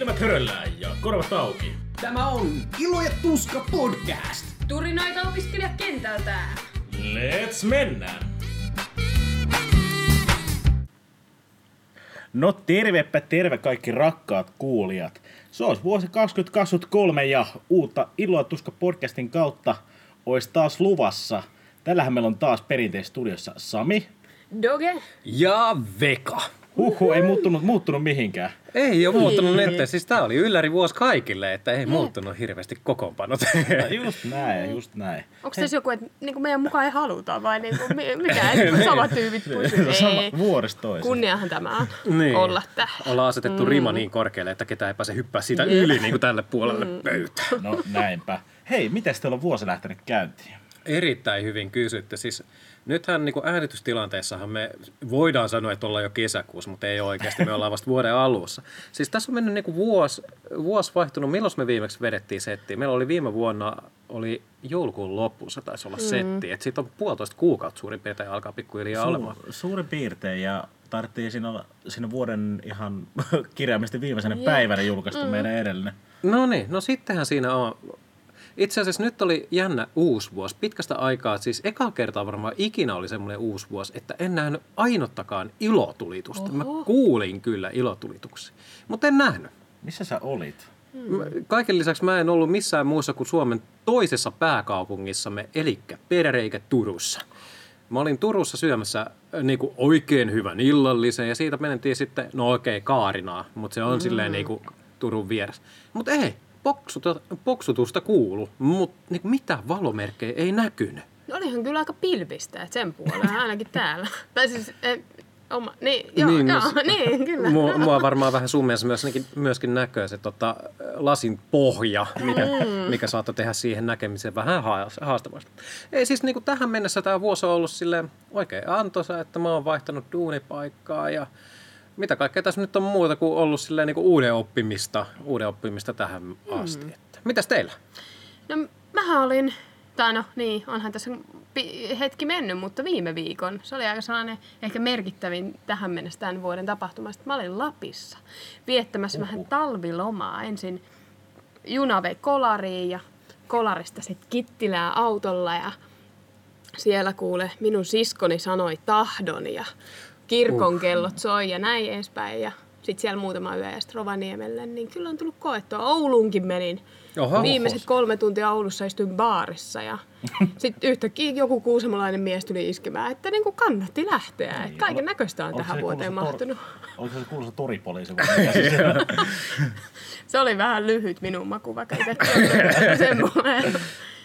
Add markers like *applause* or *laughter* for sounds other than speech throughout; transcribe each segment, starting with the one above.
Silmät höröllään ja korvat auki. Tämä on Ilo ja Tuska podcast. Turinoita opiskelijakentältä. Let's mennä! No tervepä terve kaikki rakkaat kuulijat. Se olisi vuosi 2023 ja uutta Iloa Tuska podcastin kautta olisi taas luvassa. Tällähän meillä on taas perinteisessä studiossa Sami. Doge. Ja Veka. Huhu, ei muuttunut, muuttunut mihinkään. Ei ole muuttunut nette. Siis tää oli ylläri vuosi kaikille, että ei muuttunut hirveästi kokoonpanot. No, just näin, just näin. Onko tässä joku, että niinku meidän mukaan ei haluta vai niinku, mi- *laughs* mikä, että samat tyypit pysyy? Sama Ei. vuodesta toiseen. Kunniahan tämä on Niin. olla täällä. Ollaan asetettu rima niin korkealle, että ketään ei pääse hyppää siitä yli niin kuin tälle puolelle pöytää. No näinpä. Hei, miten teillä on vuosi lähtenyt käyntiin? Erittäin hyvin kysytty. Siis nythän niin kuin äänitystilanteessahan me voidaan sanoa, että ollaan jo kesäkuussa, mutta ei oikeasti. Me ollaan vasta vuoden alussa. Siis tässä on mennyt niin kuin vuosi, vuosi vaihtunut. Milloin me viimeksi vedettiin settiä? Meillä oli viime vuonna, oli joulukuun lopussa taisi olla setti. Että siitä on puolitoista kuukautta suurin piirtein alkaa pikkuhiljaa olemaan. Su- suurin piirtein ja tarvittiin siinä, olla, siinä vuoden ihan *laughs* kirjaimisesti viimeisenä Jep. päivänä julkaistu meidän edellinen. No niin, no sittenhän siinä on. Itse asiassa nyt oli jännä uusi vuosi. Pitkästä aikaa, siis eka kertaa varmaan ikinä oli semmoinen uusi vuosi, että en nähnyt ainuttakaan ilotulitusta. Mä kuulin kyllä ilotulituksia, mutta en nähnyt. Missä sä olit? Mä- Kaiken lisäksi mä en ollut missään muussa kuin Suomen toisessa pääkaupungissamme, eli Peräreikä Turussa. Mä olin Turussa syömässä äh, niinku oikein hyvän illallisen ja siitä menettiin sitten, no okei, okay, Kaarinaa, mutta se on mm. silleen niinku Turun vieressä. Mutta ei, poksuta, poksutusta kuulu, mutta niinku mitään valomerkkejä ei näkynyt. No olihan kyllä aika pilvistä, että sen puolella ainakin täällä. *laughs* Tai siis, eh, oma, niin, joo, niin, joo, se- *laughs* niin, kyllä. Mua, mua varmaan vähän summeessa myöskin, myöskin näköä se tota, lasin pohja, mikä, mikä saattoi tehdä siihen näkemiseen vähän haas- haastavasti. Ei siis niin kuin tähän mennessä tämä vuosi on ollut silleen oikein antoisa, että mä oon vaihtanut duunipaikkaa ja mitä kaikkea tässä nyt on muuta kuin ollut silleen niin kuin uuden oppimista, uuden oppimista tähän asti. Että. Mitäs teillä? No mähän olin, tai no niin, onhan tässä hetki mennyt, mutta viime viikon. Se oli aika sellainen ehkä merkittävin tähän mennessä tämän vuoden tapahtuma. Sitten mä olin Lapissa viettämässä vähän talvilomaa. Ensin juna vei kolariin ja kolarista sitten Kittilää autolla ja siellä kuule minun siskoni sanoi tahdon ja kirkon kellot soi ja näin edespäin. Ja sitten siellä muutama yö ja sitten Rovaniemelle, niin kyllä on tullut koettua. Ouluunkin menin. Oho. Viimeiset kolme tuntia Oulussa istuin baarissa ja *laughs* sitten yhtäkkiä joku kuusamolainen mies tuli iskemään, että niin kuin kannatti lähteä. Että kaiken näköistä on tähän vuoteen mahtunut. Oliko se kuuluisa toripoliisi? *laughs* se oli vähän lyhyt minun maku, vaikka itse semmoinen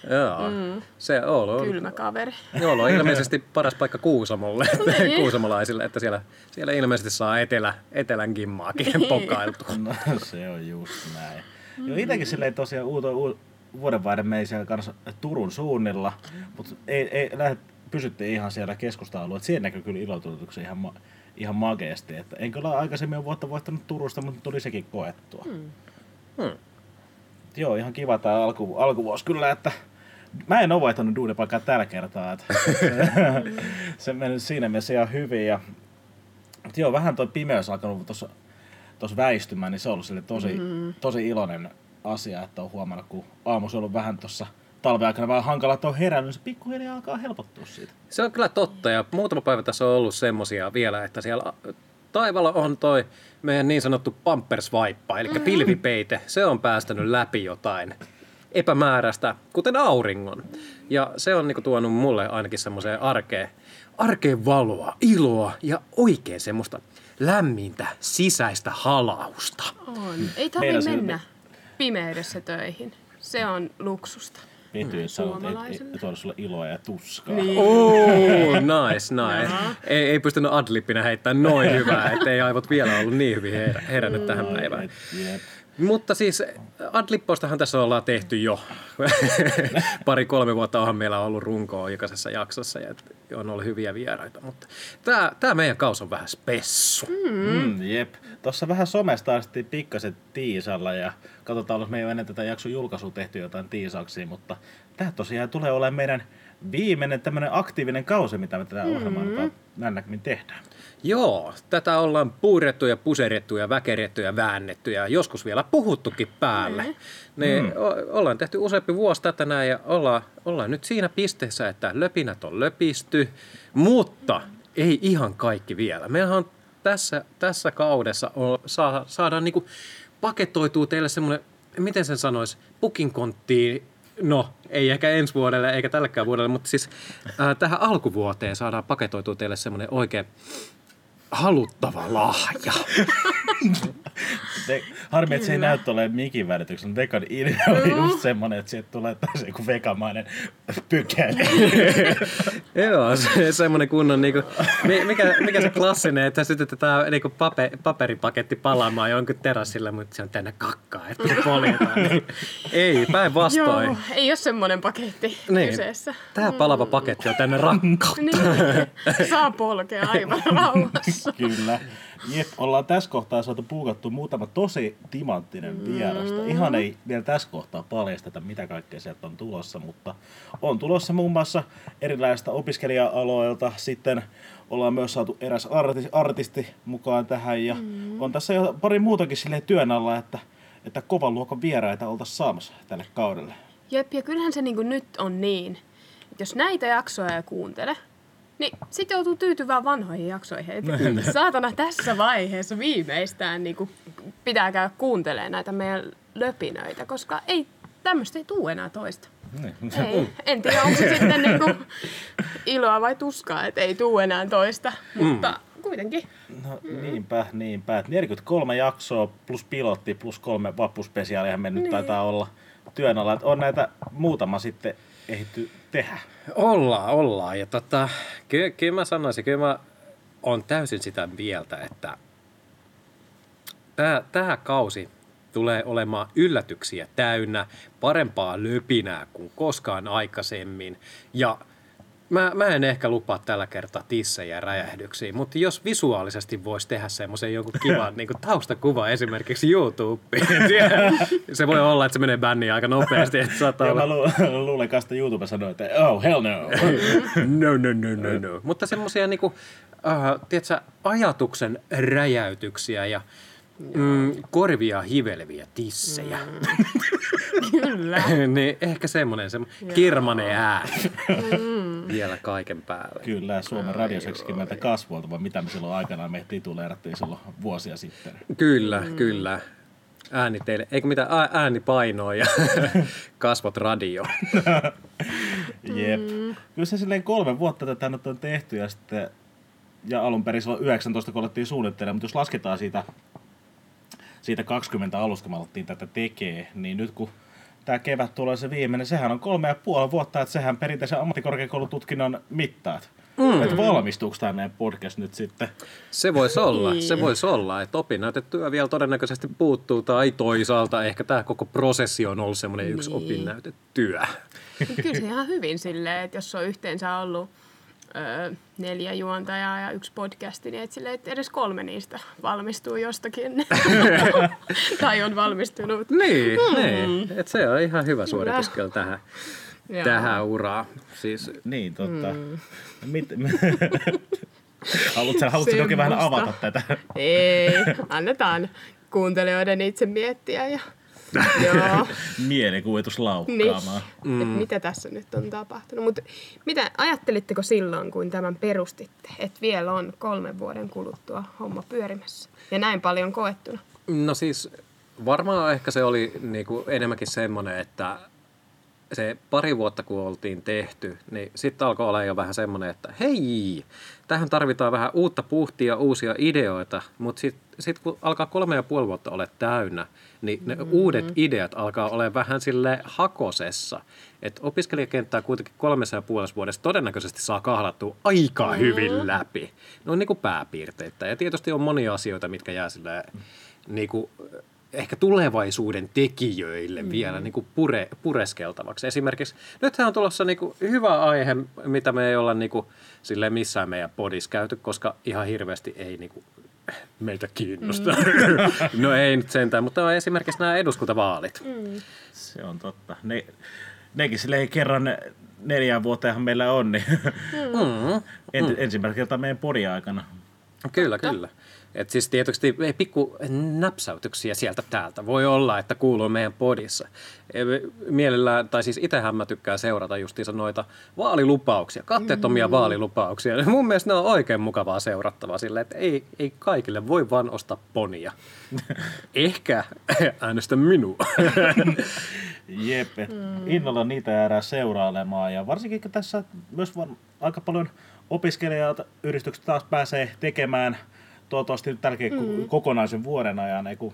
Joo, mm. se Oulu on, kylmä kaveri. Oulu on ilmeisesti paras paikka Kuusamolle, *laughs* Niin. kuusamolaisille, että siellä, siellä ilmeisesti saa etelä, etelän kimmaakin Niin. pokailtua. No se on just näin. Joo, itekin silleen tosiaan uuto, u, vuodenvaihde mei siellä kanssa Turun suunnilla, mutta ei, ei lähde, pysyttiin ihan siellä keskusta-alueella. Siellä näkyy kyllä ilotulituksen ihan, ma, ihan makeasti. Että en kyllä aikaisemmin ole vuotta voittanut Turusta, mutta tuli sekin koettua. Hmm. Hmm. Joo, ihan kiva tämä alku, alkuvuosi kyllä, että mä en ole vaihtanut duunipaikkaa tällä kertaa. Että *laughs* *laughs* se meni siinä mielessä ihan hyvin. Ja, joo, vähän toi pimeys alkanut tuossa tuossa väistymään, niin se on ollut sille tosi, mm. tosi iloinen asia, että on huomannut, kun aamussa on ollut vähän tuossa talven aikana vähän hankala, että on herännyt, niin se pikkuhiljaa alkaa helpottua siitä. Se on kyllä totta ja muutama päivä tässä on ollut semmosia vielä, että siellä taivaalla on toi meidän niin sanottu pampersvaippa, eli pilvipeite. Se on päästänyt läpi jotain epämääräistä, kuten auringon. Ja se on niinku tuonut mulle ainakin semmoiseen arkeen, arkeen valoa, iloa ja oikein semmoista lämmintä sisäistä halausta. On. Ei tarvitse mennä pimeydessä töihin. Se on luksusta. Petty, että sanot, että et, et ole sulle iloa ja tuskaa. Niin. Oh, nice, nice. Ei, ei pystynyt adlippinä heittämään noin hyvää, ettei aivot vielä ollut niin hyvin herä, herännyt tähän päivään. Et, jep. Mutta siis Adlippaustahan tässä ollaan tehty jo. *laughs* Pari-kolme vuotta onhan meillä ollut runkoa jokaisessa jaksossa ja on ollut hyviä vieraita. Mutta tämä, tämä meidän kaus on vähän spessu. Mm, jep. Tuossa vähän somesta arsittiin pikkasen tiisalla ja katsotaan, jos me ei ole ennen tätä jakson julkaisua tehty jotain tiisauksia, mutta tämä tosiaan tulee olemaan meidän viimeinen tämmöinen aktiivinen kausi, mitä me tätä ohjelmaa mm-hmm. näin näkymin tehdään. Joo, tätä ollaan puurettu ja puserettu ja väkeretty ja väännetty ja joskus vielä puhuttukin päälle. Mm. Niin mm. O- ollaan tehty useampi vuosi tätä näin ja ollaan, ollaan nyt siinä pisteessä, että löpinät on löpisty, mutta ei ihan kaikki vielä. Meillähän on tässä, tässä kaudessa on, saa, saadaan niinku paketoituu teille semmoinen, miten sen sanoisi, pukinkonttiin No, ei ehkä ensi vuodelle eikä tälläkään vuodelle, mutta siis ää, tähän alkuvuoteen saadaan paketoitua teille semmoinen oikein haluttava lahja. *laughs* De, harmi, että se ei näyttö ole mikin välityksellä. Vekan idea oli just semmoinen, että sieltä tulee taas joku vekamainen pykäli. *laughs* Joo, se, semmoinen kunnon, niinku, mikä, mikä se klassinen, että sytytetään niinku pape, paperipaketti palaamaan jonkun terassilla, mutta se on tänne kakkaa, että se poljetaan. *laughs* Niin, ei, päinvastoin. Joo, ei ole semmoinen paketti niin. kyseessä. Tämä palava paketti on tänne rakkautta. niin, saa polkea aivan rauhassa. Kyllä. Jep, ollaan tässä kohtaa saatu puukattu muutama tosi timanttinen mm. vierasta. Ihan ei vielä tässä kohtaa paljasteta, mitä kaikkea sieltä on tulossa, mutta on tulossa muun muassa erilaisista opiskelija-aloilta. Sitten ollaan myös saatu eräs artisti, artisti mukaan tähän ja mm. on tässä jo pari muutakin sille työn alla, että, että kovan luokan vieraita oltaisiin saamassa tälle kaudelle. Jep, ja kyllähän se niin nyt on niin, että jos näitä jaksoja ei kuuntele, niin sitten joutuu tyytyvään vanhoihin jaksoihin. Et *laughs* saatana tässä vaiheessa viimeistään niin kuin pitää käydä kuuntelemaan näitä meidän löpinöitä, koska ei tämmöistä ei tule enää toista. Niin. Ei. En tiedä, onko se sitten niin kuin iloa vai tuskaa, että ei tule enää toista, mm. mutta kuitenkin. No niinpä, niinpä. 43 jaksoa plus pilotti plus kolme vappuspesiaalia me nyt niin. taitaa olla työn alla. On näitä muutama sitten ehditty tehdä. Ollaan, ollaan. Ja tota, kyllä, kyllä mä sanoisin, kyllä mä on täysin sitä mieltä, että tämä, tämä kausi tulee olemaan yllätyksiä täynnä, parempaa löpinää kuin koskaan aikaisemmin. Ja Mä, mä en ehkä lupaa tällä kertaa tissejä räjähdyksiä, mutta jos visuaalisesti voisi tehdä semmoisen joku kivan *laughs* niin taustakuva esimerkiksi YouTubeen, *laughs* se voi olla, että se menee bänniin aika nopeasti. Että saattaa olla... Mä lu- luulen kanssa YouTube sanoo, että oh hell no. *laughs* no, no, no, no, no. Mutta semmoisia niin kuin, uh, tiedätkö, ajatuksen räjäytyksiä ja mm, korvia hiveleviä tissejä. Mm. Kyllä. niin ehkä semmoinen, semmoinen kirmanen ääni mm. Vielä kaiken päälle. Kyllä, Suomen radioseksikymmentä kasvuolta, vai mitä me silloin aikanaan me tituleerattiin silloin vuosia sitten. Kyllä, mm. kyllä. Ääni teille, eikö mitä ääni painoa ja *laughs* kasvot radio. *laughs* Jep. Mm. Kyllä se silleen kolme vuotta tätä nyt on tehty ja sitten ja alun perin silloin 19, kun alettiin suunnittelemaan, mutta jos lasketaan siitä, siitä 20 alusta, kun me alettiin tätä tekee, niin nyt kun tämä kevät tulee se viimeinen, sehän on kolme ja puoli vuotta, että sehän perinteisen ammattikorkeakoulututkinnon mittaat. Mm. Että valmistuuko tämä podcast nyt sitten? Se voisi olla, se voisi olla, että opinnäytetyö vielä todennäköisesti puuttuu, tai toisaalta ehkä tämä koko prosessi on ollut semmoinen yksi niin. opinnäytetyö. Kyllä se ihan hyvin silleen, että jos on yhteensä ollut öö, neljä juontajaa ja yksi podcasti, niin et sille, että edes kolme niistä valmistuu jostakin. *laughs* tai on valmistunut. Niin, hmm. niin. Et se on ihan hyvä suorituskel tähän, tähän uraan. Siis... Niin, totta. Hmm. Mit, *laughs* haluatko, haluatko toki vähän avata tätä? Ei, annetaan kuuntelijoiden itse miettiä ja. *laughs* Mielikuvitus laukkaamaan. Niin. Mm. mitä tässä nyt on tapahtunut. Mutta mitä ajattelitteko silloin, kun tämän perustitte, että vielä on kolmen vuoden kuluttua homma pyörimässä ja näin paljon koettuna? No siis varmaan ehkä se oli niinku enemmänkin semmoinen, että se pari vuotta kun oltiin tehty, niin sitten alkoi olla jo vähän semmoinen, että hei, tähän tarvitaan vähän uutta puhtia, uusia ideoita, mutta sitten sit kun alkaa kolme ja puoli vuotta ole täynnä, niin ne mm-hmm. uudet ideat alkaa olla vähän sille hakosessa. Että opiskelijakenttää kuitenkin kolmessa ja puolessa vuodessa todennäköisesti saa kahlattua aika mm-hmm. hyvin läpi. Ne on niin kuin pääpiirteitä. Ja tietysti on monia asioita, mitkä jää sille niin kuin, ehkä tulevaisuuden tekijöille mm. vielä niin kuin pure, pureskeltavaksi. Esimerkiksi nythän on tulossa niin kuin hyvä aihe, mitä me ei olla niin kuin, sille missään meidän podissa käyty, koska ihan hirveästi ei niin kuin, meitä kiinnosta. Mm. *laughs* no ei nyt sentään, mutta on esimerkiksi nämä eduskuntavaalit. Mm. Se on totta. Ne, nekin silleen kerran neljään vuoteenhan meillä on, niin Mm. *laughs* en, ensimmäistä kertaa meidän podin aikana. Kyllä, kyllä. Et siis tietysti ei pikku näpsäytyksiä sieltä täältä. Voi olla, että kuuluu meidän podissa. E, Mielellään, tai siis itsehän mä tykkään seurata justiinsa noita vaalilupauksia, katteettomia mm. vaalilupauksia. *laughs* Mun mielestä ne on oikein mukavaa seurattavaa sille, että ei, ei kaikille voi vaan ostaa ponia. *laughs* Ehkä *laughs* äänestä minua. Jep, et innolla niitä jäädään seurailemaan ja varsinkin kun tässä myös aika paljon opiskelijat yhdistykset taas pääsee tekemään toivottavasti nyt tälläkin mm. kokonaisen vuoden ajan, ei kun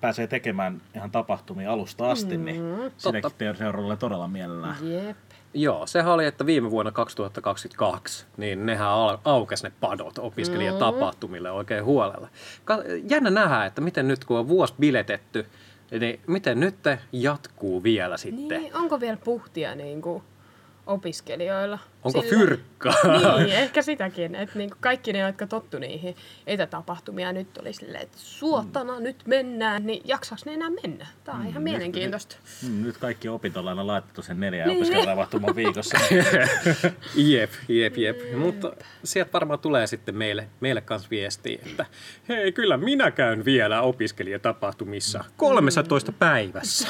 pääsee tekemään ihan tapahtumia alusta asti, mm. niin sinekin teidän seuraavalle todella mielellään. Jep. Joo, sehän oli, että viime vuonna 2022, niin nehän au- aukesi ne padot opiskelijatapahtumille oikein huolella. Jännä nähdä, että miten nyt kun on vuosi biletetty, niin miten nyt jatkuu vielä sitten. Niin, onko vielä puhtia niin kuin opiskelijoilla? Onko Sillä- fyrkkaa? Niin, ehkä sitäkin. Että niin kaikki ne, jotka tottu niihin etätapahtumia, nyt oli silleen, että suotana mm. nyt mennään, niin jaksaako ne enää mennä? Tämä on ihan mielenkiintoista. Mm, nyt kaikki opintolaina laitettu sen neljän Niin. opiskelijatapahtuman viikossa. *laughs* Jep, jep, jep. Mutta sieltä varmaan tulee sitten meille, meille kanssa viestiä, että hei, kyllä minä käyn vielä opiskelijatapahtumissa 13 päivässä.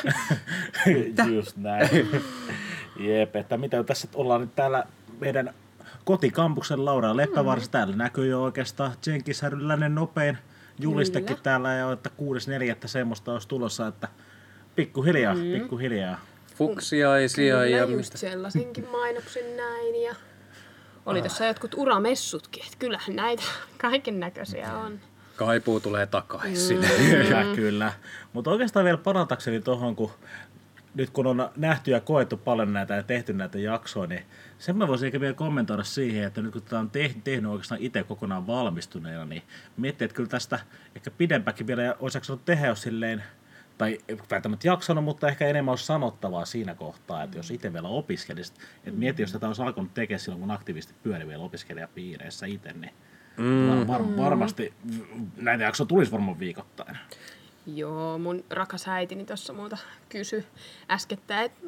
*laughs* Just näin. Jep, että mitä tässä ollaan nyt täällä meidän kotikampuksen Laura Leppävaarassa. Mm. Täällä näkyy jo oikeastaan Jenkins Härryläinen nopein julistekin Kyllä. täällä ja että 6.4. semmoista olisi tulossa, että pikkuhiljaa, Mm. pikkuhiljaa. Fuksiaisia Kyllä, ja just mistä sellaisenkin *laughs* mainoksen näin. Ja oli tuossa jotkut uramessutkin, että kyllähän näitä *laughs* kaiken näköisiä on. kaipuu tulee takaisin. Kyllä, *laughs* kyllä. Mutta oikeastaan vielä parantaakseni tuohon, kun nyt kun on nähty ja koettu paljon näitä ja tehty näitä jaksoja, niin sen mä voisin ehkä vielä kommentoida siihen, että nyt kun tätä on tehnyt, tehnyt oikeastaan itse kokonaan valmistuneena, niin miettii, että kyllä tästä ehkä pidempäkin vielä olisi jaksanut tehdä jos silleen, tai välttämättä jaksanut, mutta ehkä enemmän olisi sanottavaa siinä kohtaa, että jos itse vielä opiskelisit, että mieti, jos tätä olisi alkanut tekemään silloin, kun aktiivisesti pyöri vielä opiskelijapiireissä itse, niin mm. var, varmasti näitä jaksoja tulisi varmaan viikoittain. Joo, mun rakas äitini tuossa muuta kysy äskettä, että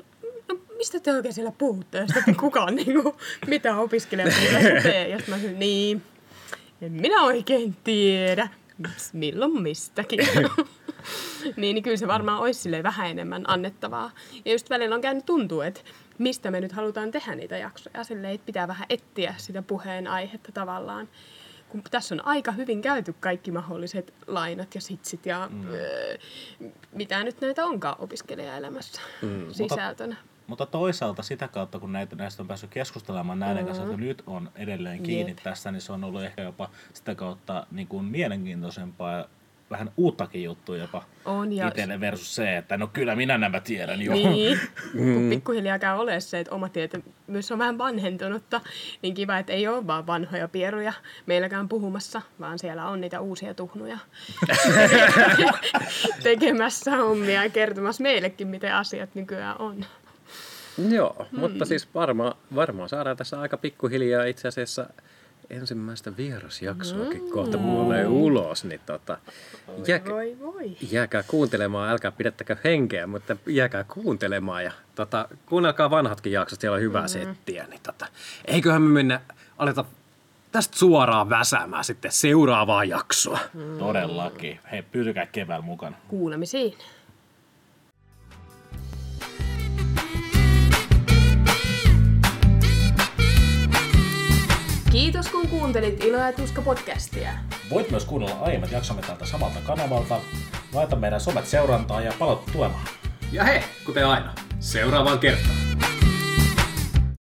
no, mistä te oikein siellä puhutte, jos te kukaan niinku, mitä opiskelijapiirissä *laughs* tee. Ja sit mä sanoin, niin, en minä oikein tiedä, milloin mistäkin. *laughs* niin, niin kyllä se varmaan olisi vähän enemmän annettavaa. Ja just välillä on käynyt tuntuu, että mistä me nyt halutaan tehdä niitä jaksoja. Silleen, että pitää vähän etsiä sitä puheen aihetta tavallaan. Kun tässä on aika hyvin käyty kaikki mahdolliset lainat ja sitsit ja mm. öö, mitä nyt näitä onkaan opiskelijaelämässä mm. sisältönä. Mutta toisaalta sitä kautta, kun näitä, näistä on päässyt keskustelemaan näiden kanssa, jotka nyt on edelleen kiinni Jep. tässä, niin se on ollut ehkä jopa sitä kautta niin kuin mielenkiintoisempaa vähän uuttakin juttua jopa On, ja- itselle versus se, että no kyllä minä nämä tiedän jo. Niin, *laughs* kun pikkuhiljaa käy ole se, että oma tietämys on vähän vanhentunutta, niin kiva, että ei ole vaan vanhoja pieruja meilläkään puhumassa, vaan siellä on niitä uusia tuhnuja *laughs* tekemässä hommia ja kertomassa meillekin, miten asiat nykyään on. Joo, mutta siis varmaan, varmaan saadaan tässä aika pikkuhiljaa itse asiassa ensimmäistä vierasjaksoakin kohta puoleen ulos, niin tota, jää, Voi voi. jääkää kuuntelemaan, älkää pidättäkö henkeä, mutta jääkää kuuntelemaan ja tota, kuunnelkaa vanhatkin jaksot, siellä on hyvää settiä, niin tota, eiköhän me mennä, aleta tästä suoraan väsäämään sitten seuraavaa jaksoa. Todellakin. Hei, pysykää keväällä mukana. Kuulemisiin. Kiitos kun kuuntelit Ilo ja Tuska podcastia. Voit myös kuunnella aiemmat jaksomme tältä samalta kanavalta. Laita meidän somet seurantaa ja palautu tuemaan. Ja hei, kuten aina, seuraavaan kertaan.